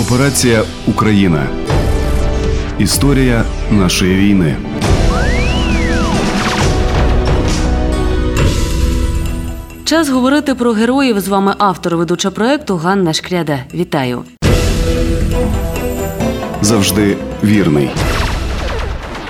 Операція Україна. Історія нашої війни. Час говорити про героїв. З вами автор ведуча проекту Ганна Шкряде. Вітаю. Завжди вірний.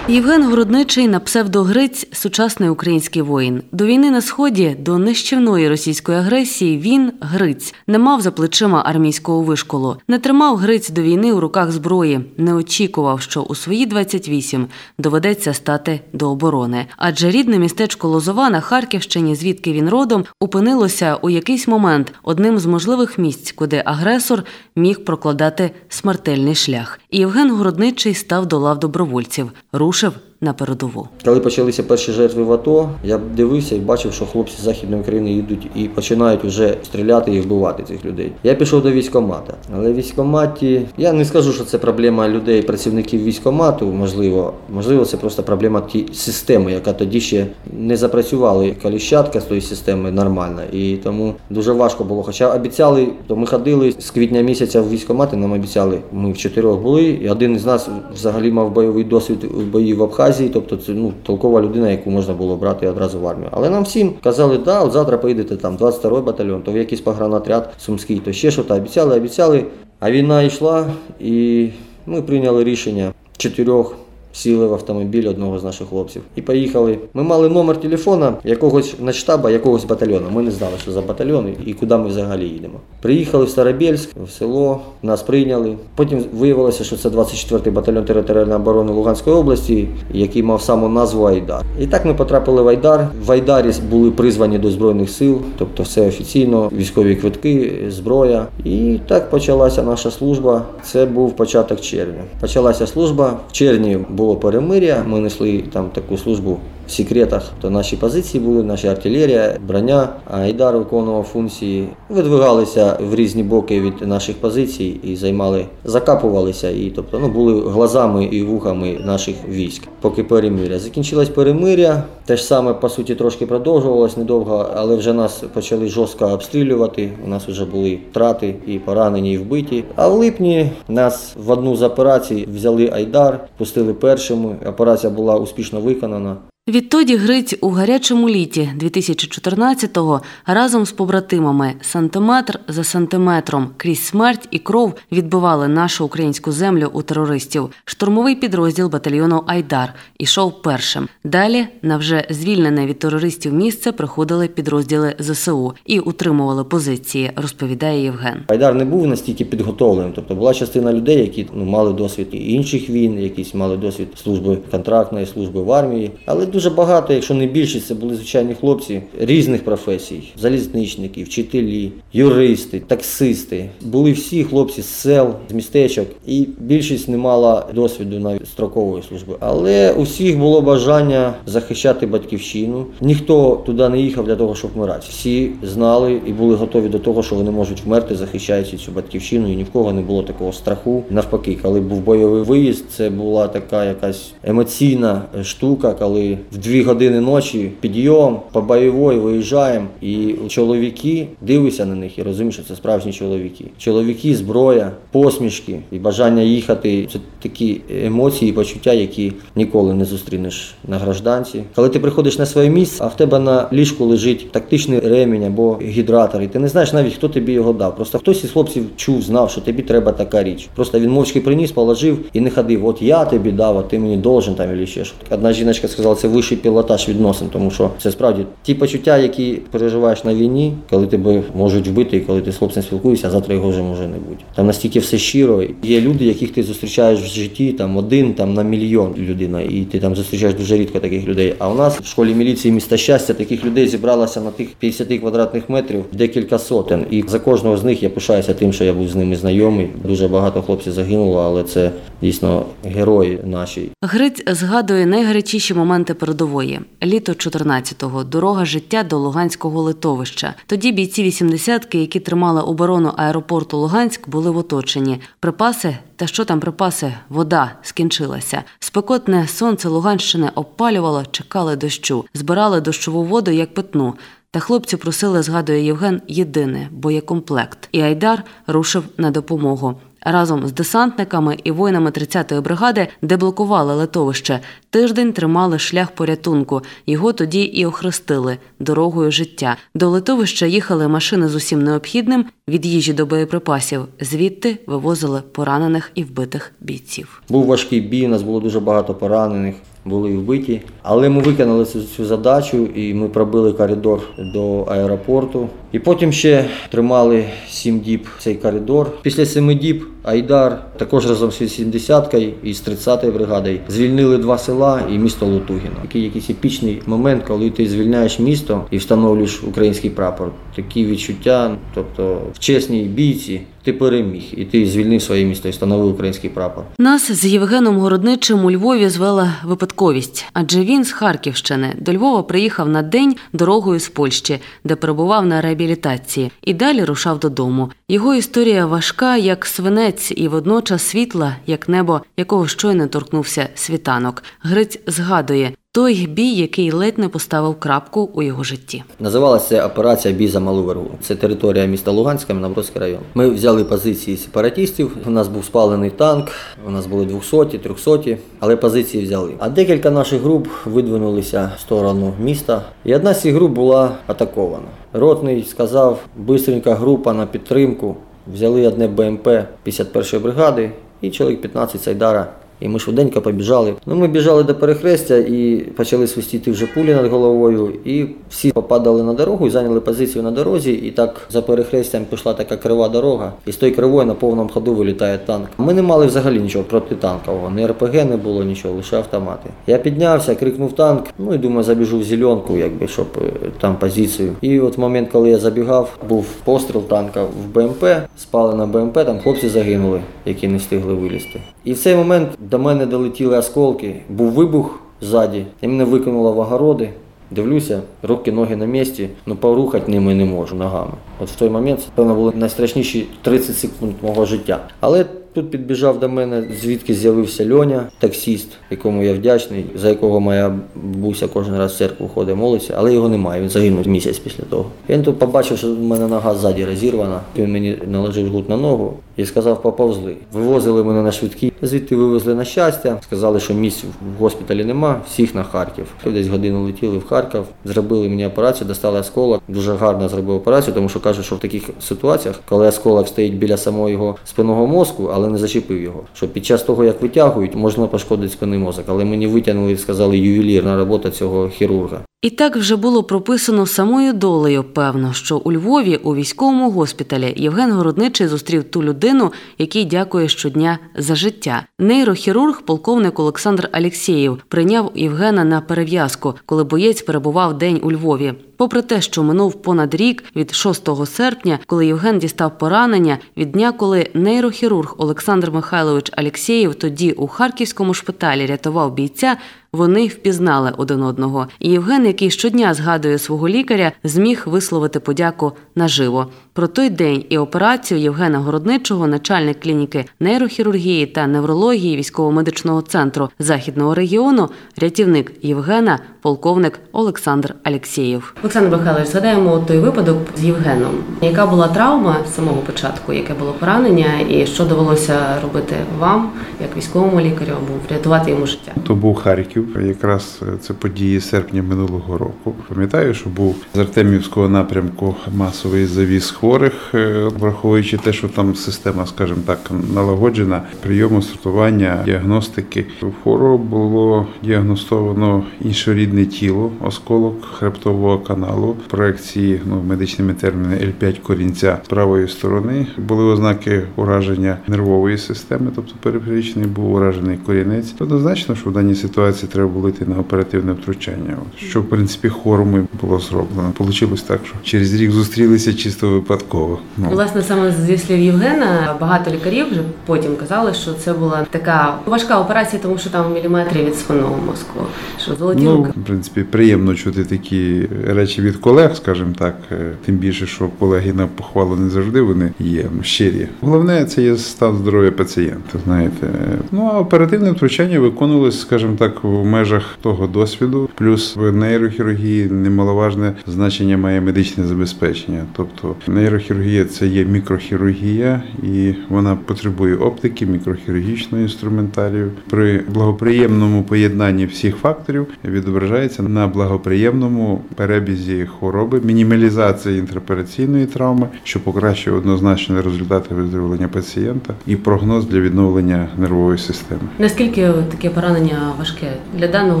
Євген Городничий на псевдогриць сучасний український воїн. До війни на сході, до нищівної російської агресії, він гриць, не мав за плечима армійського вишколу, не тримав гриць до війни у руках зброї, не очікував, що у свої 28 доведеться стати до оборони. Адже рідне містечко Лозова на Харківщині, звідки він родом, опинилося у якийсь момент одним з можливих місць, куди агресор міг прокладати смертельний шлях. І Євген Городничий став до лав добровольців. Рушив на передову. Коли почалися перші жертви в АТО, я дивився і бачив, що хлопці з Західної України йдуть і починають вже стріляти і вбивати цих людей. Я пішов до військкомата. Але в військкоматі я не скажу, що це проблема людей, працівників військкомату, можливо, можливо, це просто проблема ті системи, яка тоді ще не запрацювала. Коліщатка з тої системи нормальна. І тому дуже важко було. Хоча обіцяли, то ми ходили з квітня місяця в військкомати, нам обіцяли, ми в чотирьох були, і один із нас взагалі мав бойовий досвід в бої в Абхазії. Азії, тобто це ну толкова людина, яку можна було брати одразу в армію. Але нам всім казали, да, от завтра поїдете там 22-й батальйон, то в якийсь погранотряд сумський, то ще що то обіцяли, обіцяли. А війна йшла, і ми прийняли рішення чотирьох сіли в автомобіль одного з наших хлопців і поїхали. Ми мали номер телефона якогось начштаба, якогось батальйону. Ми не знали, що за батальйон і куди ми взагалі їдемо. Приїхали в Старобєльськ, в село, нас прийняли. Потім виявилося, що це 24-й батальйон територіальної оборони Луганської області, який мав саму назву Айдар. І так ми потрапили в Айдар. В Айдарі були призвані до Збройних сил, тобто все офіційно, військові квитки, зброя. І так почалася наша служба. Це був початок червня. Почалася служба в червні було перемиря. Ми несли там таку службу в секретах. То наші позиції були, наша артилерія, броня, Айдар виконував функції. Видвигалися в різні боки від наших позицій і займали, закапувалися і тобто ну, були глазами і вухами наших військ. Поки перемиря. Закінчилось перемиря. Те ж саме по суті трошки продовжувалось недовго, але вже нас почали жорстко обстрілювати. У нас вже були втрати і поранені, і вбиті. А в липні нас в одну з операцій взяли Айдар, пустили першими. Операція була успішно виконана. Відтоді Гриць у гарячому літі 2014-го разом з побратимами сантиметр за сантиметром крізь смерть і кров відбивали нашу українську землю у терористів. Штурмовий підрозділ батальйону Айдар ішов першим. Далі на вже звільнене від терористів місце приходили підрозділи ЗСУ і утримували позиції, розповідає Євген. Айдар не був настільки підготовленим, тобто була частина людей, які ну мали досвід інших війн, якісь мали досвід служби контрактної служби в армії, але дуже багато, якщо не більшість, це були звичайні хлопці різних професій: залізничники, вчителі, юристи, таксисти. Були всі хлопці з сел, з містечок, і більшість не мала досвіду навіть строкової служби. Але у всіх було бажання захищати батьківщину. Ніхто туди не їхав для того, щоб вмирати. Всі знали і були готові до того, що вони можуть вмерти, захищаючи цю батьківщину. І ні в кого не було такого страху. Навпаки, коли був бойовий виїзд, це була така якась емоційна штука, коли в дві години ночі підйом по бойової виїжджаємо, і чоловіки дивишся на них і розумієш, що це справжні чоловіки. Чоловіки, зброя, посмішки і бажання їхати. Це такі емоції, і почуття, які ніколи не зустрінеш на гражданці. Коли ти приходиш на своє місце, а в тебе на ліжку лежить тактичний ремінь або гідратор, і ти не знаєш навіть, хто тобі його дав. Просто хтось із хлопців чув, знав, що тобі треба така річ. Просто він мовчки приніс, положив і не ходив. От я тобі дав, а ти мені должен там і ще що. Одна жіночка сказала, це вищий пілотаж відносин, тому що це справді ті почуття, які переживаєш на війні, коли тебе можуть вбити, і коли ти з хлопцем спілкуєшся, а завтра його вже може не бути. Там настільки все щиро. Є люди, яких ти зустрічаєш в житті, там один там на мільйон людина, і ти там зустрічаєш дуже рідко таких людей. А у нас в школі міліції міста щастя таких людей зібралося на тих 50 квадратних метрів декілька сотень. І за кожного з них я пишаюся тим, що я був з ними знайомий. Дуже багато хлопців загинуло, але це дійсно герої наші. Гриць згадує найгарячіші моменти передової. Літо 14-го. дорога життя до Луганського литовища. Тоді бійці 80-ки, які тримали оборону аеропорту Луганськ, були в оточенні. Припаси та що там припаси? Вода скінчилася. Спекотне сонце Луганщини опалювало, чекали дощу, збирали дощову воду як питну. Та хлопці просили, згадує Євген, єдине боєкомплект. І Айдар рушив на допомогу. Разом з десантниками і воїнами 30-ї бригади деблокували литовище. Тиждень тримали шлях порятунку. Його тоді і охрестили дорогою життя. До литовища їхали машини з усім необхідним від їжі до боєприпасів. Звідти вивозили поранених і вбитих бійців. Був важкий бій, у нас було дуже багато поранених, були вбиті. Але ми виконали цю, цю задачу і ми пробили коридор до аеропорту. І потім ще тримали 7 діб цей коридор. Після 7 діб Айдар, також разом з 80-кою і з 30-ї бригадою, звільнили два села і місто Лутугіно. Такий якийсь епічний момент, коли ти звільняєш місто і встановлюєш український прапор. Такі відчуття, тобто в чесній бійці ти переміг, і ти звільнив своє місто і встановив український прапор. Нас з Євгеном Городничим у Львові звела випадковість, адже він з Харківщини до Львова приїхав на день дорогою з Польщі, де перебував на реабілітації, і далі рушав додому. Його історія важка, як свинець, і водночас світла, як небо, якого щойно торкнувся світанок. Гриць згадує той бій, який ледь не поставив крапку у його житті. Називалася операція Бій за Малу Вергу. Це територія міста Луганська, Мінобровський район. Ми взяли позиції сепаратистів. У нас був спалений танк, у нас були 200, 300, але позиції взяли. А декілька наших груп видвинулися в сторону міста. І одна з цих груп була атакована. Ротний сказав, бистренька група на підтримку. Взяли одне БМП 51-ї бригади і чоловік 15 Сайдара і ми швиденько побіжали. Ну, ми біжали до перехрестя і почали свистіти вже пулі над головою. І всі попадали на дорогу і зайняли позицію на дорозі. І так за перехрестям пішла така крива дорога. І з тої кривої на повному ходу вилітає танк. Ми не мали взагалі нічого протитанкового. Ні РПГ не було нічого, лише автомати. Я піднявся, крикнув танк. Ну і думаю, забіжу в зеленку, якби щоб е, там позицію. І от в момент, коли я забігав, був постріл танка в БМП, спалена БМП, там хлопці загинули, які не встигли вилізти. І в цей момент до мене долетіли осколки, був вибух ззаді, і мене викинуло в огороди. Дивлюся, руки, ноги на місці, ну порухати ними не можу ногами. От в той момент, певно, були найстрашніші 30 секунд мого життя. Але тут підбіжав до мене, звідки з'явився Льоня, таксіст, якому я вдячний, за якого моя бабуся кожен раз в церкву ходить, молиться, але його немає. Він загинув місяць після того. Він тут побачив, що в мене нога ззаді розірвана. Він мені наложив жгут на ногу і сказав, поповзли. Вивозили мене на швидкі. Звідти вивезли на щастя. Сказали, що місць в госпіталі нема, всіх на Харків. Десь годину летіли в Харків, зробили мені операцію, достали осколок. Дуже гарно зробив операцію, тому що кажуть, що в таких ситуаціях, коли осколок стоїть біля самого спинного мозку, але не зачепив його. Що під час того, як витягують, можна пошкодити спинний мозок. Але мені витягнули і сказали ювелірна робота цього хірурга. І так вже було прописано самою долею. Певно, що у Львові у військовому госпіталі Євген Городничий зустрів ту людину, якій дякує щодня за життя. Нейрохірург, полковник Олександр Алєксєєв, прийняв Євгена на перев'язку, коли боєць перебував день у Львові. Попри те, що минув понад рік від 6 серпня, коли Євген дістав поранення, від дня, коли нейрохірург Олександр Михайлович Алєксєєв тоді у харківському шпиталі рятував бійця, вони впізнали один одного. І Євген, який щодня згадує свого лікаря, зміг висловити подяку наживо. Про той день і операцію Євгена Городничого, начальник клініки нейрохірургії та неврології військово-медичного центру західного регіону, рятівник Євгена, полковник Олександр Алєксєєв. Олександр Михайлович, згадаємо той випадок з Євгеном. Яка була травма з самого початку? Яке було поранення, і що довелося робити вам, як військовому лікарю, або врятувати йому життя? То був Харків, якраз це події серпня минулого року. Пам'ятаю, що був з Артемівського напрямку масовий завіз хворих, е, враховуючи те, що там система, скажімо так, налагоджена прийому сортування, діагностики. У хворого було діагностовано іншорідне тіло, осколок хребтового каналу, проекції ну, медичними термінами L5 корінця з правої сторони. Були ознаки ураження нервової системи, тобто периферичний був уражений корінець. Однозначно, що в даній ситуації треба було йти на оперативне втручання. Що в принципі хворому було зроблено. Получилось так, що через рік зустрілися чисто випадково. Ну, Власне, саме зі слів Євгена, багато лікарів вже потім казали, що це була така важка операція, тому що там міліметри від спинного мозку. Що золоті Ну, руки. в принципі, приємно чути такі речі від колег, скажімо так. е, Тим більше, що колеги на похвалу не завжди вони є щирі. Головне це є стан здоров'я пацієнта. Знаєте, ну а оперативне втручання виконувалось, скажімо так, в межах того досвіду. Плюс в нейрохірургії немаловажне значення має медичне забезпечення. Тобто Нейрохірургія це є мікрохірургія, і вона потребує оптики, мікрохірургічного інструментарію. При благоприємному поєднанні всіх факторів відображається на благоприємному перебізі хвороби, мінімалізації інтеропераційної травми, що покращує однозначно результати виздоровлення пацієнта і прогноз для відновлення нервової системи. Наскільки таке поранення важке для даного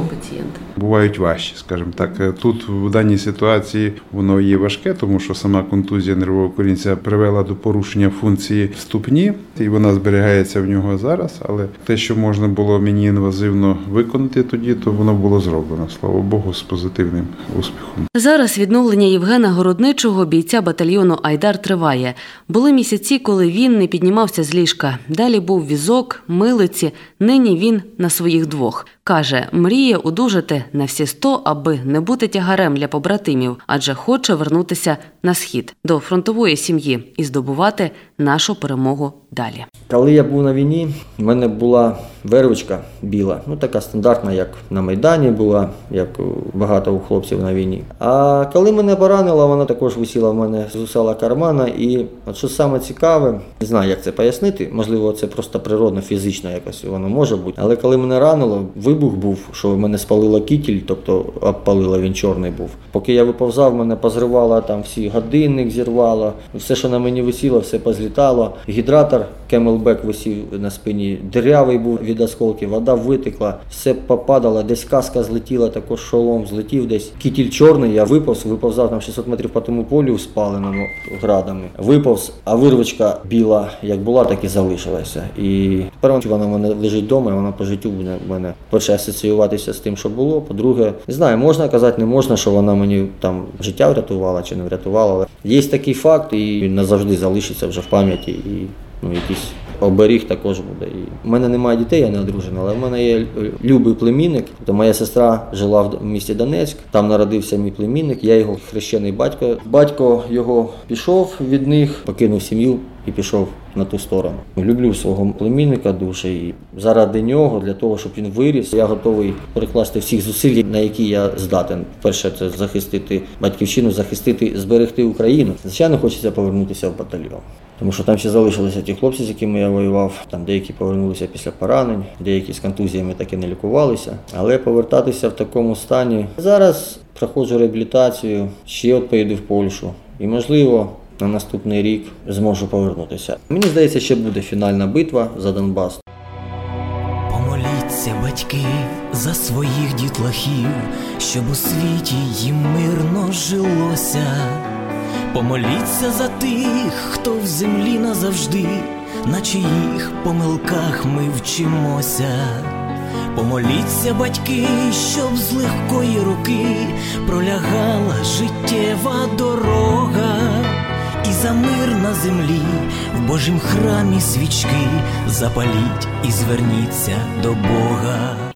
пацієнта? Бувають важчі, скажімо так. Тут в даній ситуації воно є важке, тому що сама контузія нервового корінця привела до порушення функції ступні, і вона зберігається в нього зараз. Але те, що можна було мені інвазивно виконати тоді, то воно було зроблено. Слава Богу, з позитивним успіхом. Зараз відновлення Євгена Городничого, бійця батальйону Айдар, триває. Були місяці, коли він не піднімався з ліжка. Далі був візок, милиці. Нині він на своїх двох. Каже, мріє одужати на всі сто, аби не бути тягарем для побратимів, адже хоче вернутися на схід до фронтової сім'ї і здобувати нашу перемогу далі. Коли я був на війні, в мене була вервичка біла, ну така стандартна, як на Майдані була, як багато у хлопців на війні. А коли мене поранило, вона також висіла в мене з усала кармана. І от що саме цікаве, не знаю, як це пояснити. Можливо, це просто природно, фізично якось воно може бути. Але коли мене ранило, вибух був, що в мене спалило кітіль, тобто обпалило, він чорний був. Поки я виповзав, мене позривало там всі годинник зірвало, все, що на мені висіло, все позлітало. Гідратор Кемелбек висів на спині, дирявий був від осколків, вода витекла, все попадало, десь каска злетіла, також шолом злетів десь. Кітіль чорний, я виповз, виповзав там 600 метрів по тому полю спаленому градами. Виповз, а вирвочка біла, як була, так і залишилася. І тепер вона в мене лежить вдома, і вона по життю буде в мене перше асоціюватися з тим, що було. По-друге, не знаю, можна казати, не можна, що вона мені там життя врятувала чи не врятувала. Але є такий факт, і він назавжди залишиться вже в пам'яті. І ну, якийсь оберіг також буде. В мене немає дітей, я не одружений, але в мене є любий племінник. Тобто моя сестра жила в місті Донецьк, там народився мій племінник, я його хрещений батько. Батько його пішов від них, покинув сім'ю і пішов на ту сторону. Люблю свого племінника дуже і заради нього, для того, щоб він виріс, я готовий перекласти всіх зусиль, на які я здатен. Перше, це захистити батьківщину, захистити, зберегти Україну. Звичайно, хочеться повернутися в батальйон. Тому що там ще залишилися ті хлопці, з якими я воював. Там деякі повернулися після поранень, деякі з контузіями так і не лікувалися. Але повертатися в такому стані зараз проходжу реабілітацію, ще от поїду в Польщу. І можливо. На наступний рік зможу повернутися. Мені здається, ще буде фінальна битва за Донбас. Помоліться, батьки, за своїх дітлахів, щоб у світі їм мирно жилося. Помоліться за тих, хто в землі назавжди, на чиїх помилках ми вчимося. Помоліться, батьки, щоб з легкої руки пролягала життєва дорога, і за мир на землі в Божім храмі свічки запаліть і зверніться до Бога.